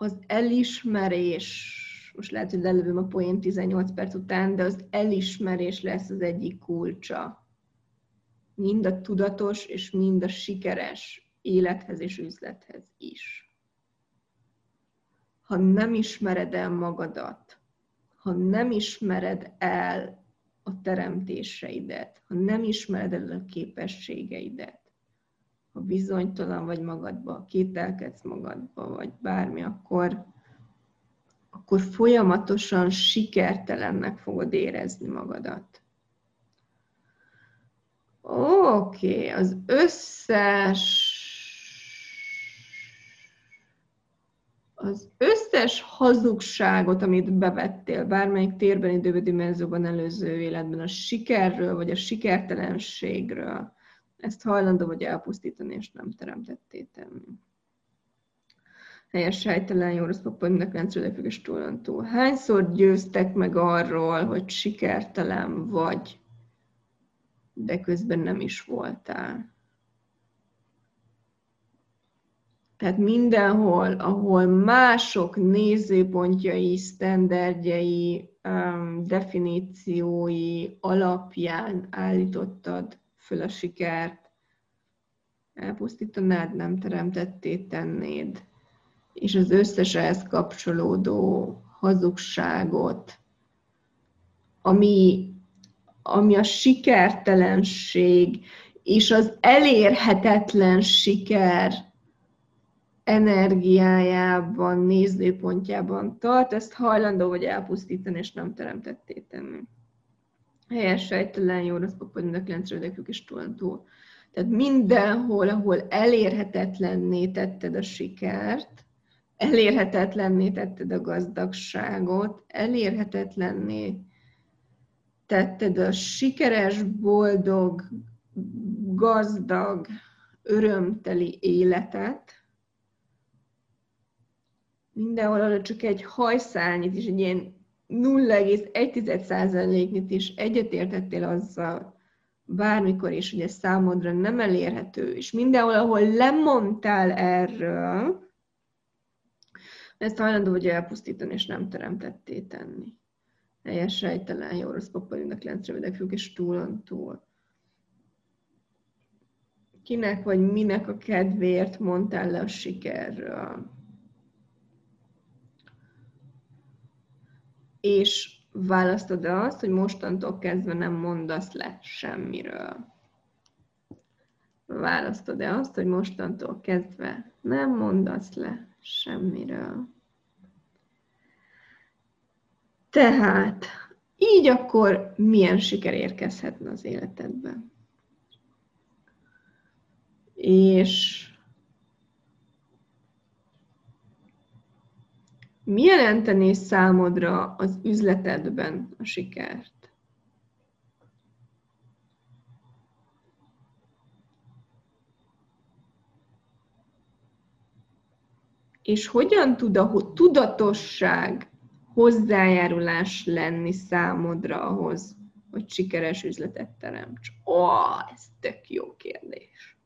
az elismerés, most lehet, hogy lelövöm a poén 18 perc után, de az elismerés lesz az egyik kulcsa. Mind a tudatos és mind a sikeres élethez és üzlethez is. Ha nem ismered el magadat, ha nem ismered el a teremtéseidet, ha nem ismered el a képességeidet, ha bizonytalan vagy magadba, kételkedsz magadba, vagy bármi, akkor, akkor folyamatosan sikertelennek fogod érezni magadat. Oké, okay, az összes az összes hazugságot, amit bevettél bármelyik térben, időben, dimenzióban, előző életben, a sikerről, vagy a sikertelenségről, ezt hajlandó vagy elpusztítani, és nem teremtetté tenni. Helyes, helytelen, jó, rossz papa, rendszerűleg függés túl. Hányszor győztek meg arról, hogy sikertelen vagy, de közben nem is voltál? Tehát mindenhol, ahol mások nézőpontjai, sztenderdjei, um, definíciói alapján állítottad föl a sikert, elpusztítanád, nem teremtetté tennéd, és az összes ehhez kapcsolódó hazugságot, ami, ami a sikertelenség és az elérhetetlen siker energiájában, nézőpontjában tart, ezt hajlandó vagy elpusztítani, és nem teremtetté tenni. Helyes, sejtelen, jó, rossz, papad, mind a kilenc rövidekük is túl. Tehát mindenhol, ahol elérhetetlenné tetted a sikert, elérhetetlenné tetted a gazdagságot, elérhetetlenné tetted a sikeres, boldog, gazdag, örömteli életet, mindenhol arra csak egy hajszálnyit is, egy ilyen 0,1%-nyit is egyetértettél azzal bármikor is, hogy ez számodra nem elérhető, és mindenhol, ahol lemondtál erről, ezt hajlandó vagy elpusztítani, és nem teremtetté tenni. Helyes rejtelen, jó rossz papalinak, lenc függ, és túlon túl. Kinek vagy minek a kedvéért mondtál le a sikerről? És választod -e azt, hogy mostantól kezdve nem mondasz le semmiről. Választod-e azt, hogy mostantól kezdve nem mondasz le semmiről. Tehát így akkor milyen siker érkezhetne az életedben? És Mi jelenteni számodra az üzletedben a sikert? És hogyan tud a tudatosság hozzájárulás lenni számodra ahhoz, hogy sikeres üzletet teremts? Ó, ez tök jó kérdés.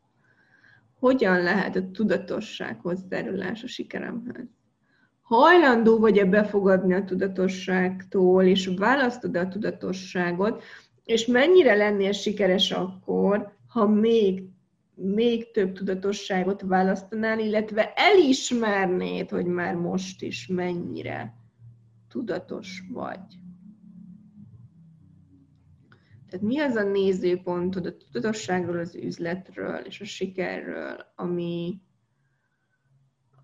Hogyan lehet a tudatosság hozzájárulás a sikeremhez? Hajlandó vagy-e befogadni a tudatosságtól, és választod a tudatosságot, és mennyire lennél sikeres akkor, ha még, még több tudatosságot választanál, illetve elismernéd, hogy már most is mennyire tudatos vagy. Tehát mi az a nézőpontod a tudatosságról, az üzletről és a sikerről, ami,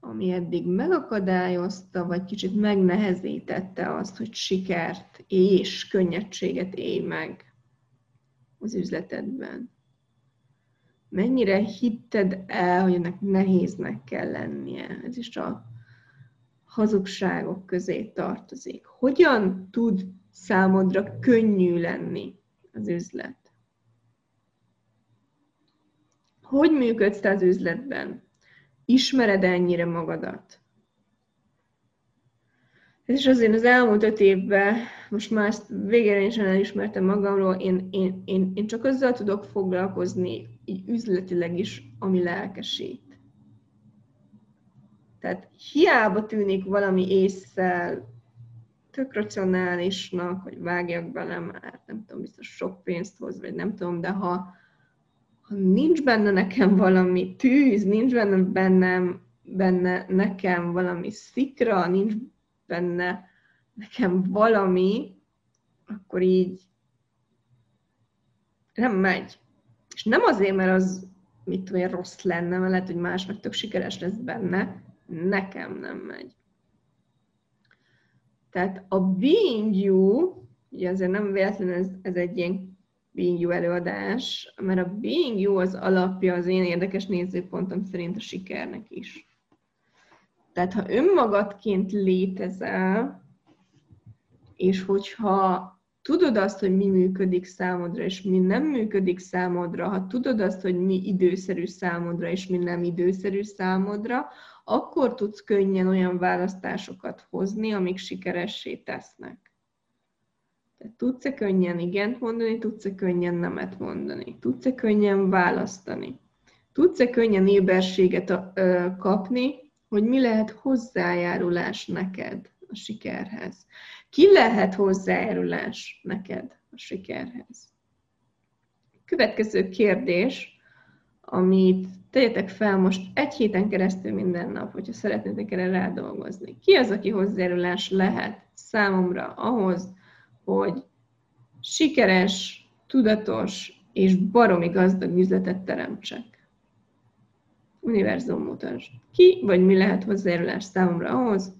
ami eddig megakadályozta, vagy kicsit megnehezítette azt, hogy sikert és könnyedséget élj meg az üzletedben. Mennyire hitted el, hogy ennek nehéznek kell lennie? Ez is a hazugságok közé tartozik. Hogyan tud számodra könnyű lenni az üzlet? Hogy működsz te az üzletben? Ismered ennyire magadat? És azért az elmúlt öt évben, most már ezt végére is elismertem magamról, én, én, én, én csak azzal tudok foglalkozni, így üzletileg is, ami lelkesít. Tehát hiába tűnik valami észszel tök racionálisnak, hogy vágjak bele, mert nem tudom, biztos sok pénzt hoz, vagy nem tudom, de ha, ha nincs benne nekem valami tűz, nincs benne bennem, benne nekem valami szikra, nincs benne nekem valami, akkor így nem megy. És nem azért, mert az mit tudom én, rossz lenne, mert lehet, hogy másnak tök sikeres lesz benne, nekem nem megy. Tehát a Being You, ugye azért nem véletlen ez, ez egy ilyen Being You előadás, mert a Being You az alapja az én érdekes nézőpontom szerint a sikernek is. Tehát ha önmagadként létezel, és hogyha tudod azt, hogy mi működik számodra, és mi nem működik számodra, ha tudod azt, hogy mi időszerű számodra, és mi nem időszerű számodra, akkor tudsz könnyen olyan választásokat hozni, amik sikeressé tesznek. Tudsz-e könnyen igent mondani, tudsz-e könnyen nemet mondani, tudsz-e könnyen választani, tudsz-e könnyen éberséget kapni, hogy mi lehet hozzájárulás neked a sikerhez. Ki lehet hozzájárulás neked a sikerhez? Következő kérdés, amit tegyetek fel most egy héten keresztül minden nap, hogyha szeretnétek erre rádolgozni. Ki az, aki hozzájárulás lehet számomra ahhoz, hogy sikeres, tudatos és baromi gazdag üzletet teremtsek? Univerzum mutasd. Ki vagy mi lehet hozzájárulás számomra ahhoz,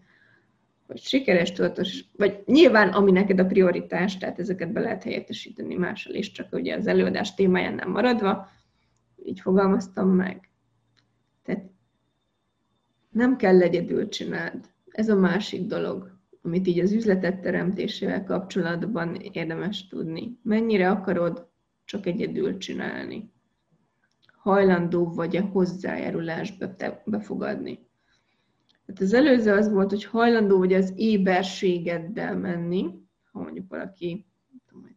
hogy sikeres, tudatos, vagy nyilván ami neked a prioritás, tehát ezeket be lehet helyettesíteni mással is, csak ugye az előadás témáján nem maradva, így fogalmaztam meg. Tehát nem kell egyedül csináld. Ez a másik dolog, amit így az üzletet teremtésével kapcsolatban érdemes tudni. Mennyire akarod csak egyedül csinálni? Hajlandó vagy a hozzájárulásba befogadni? Tehát az előző az volt, hogy hajlandó vagy az éberségeddel menni, ha mondjuk valaki, tudom,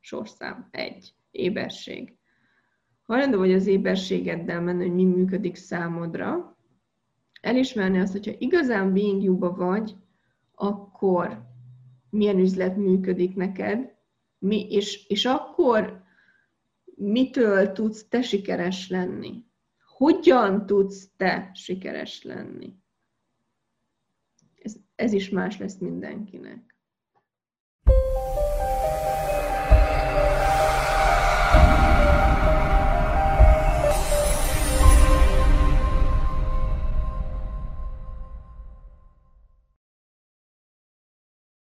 sorszám, egy, éberség. Hajlandó vagy az éberségeddel menni, hogy mi működik számodra, elismerni azt, hogyha igazán being you vagy, akkor milyen üzlet működik neked, mi, és, és akkor mitől tudsz te sikeres lenni? Hogyan tudsz te sikeres lenni? ez is más lesz mindenkinek.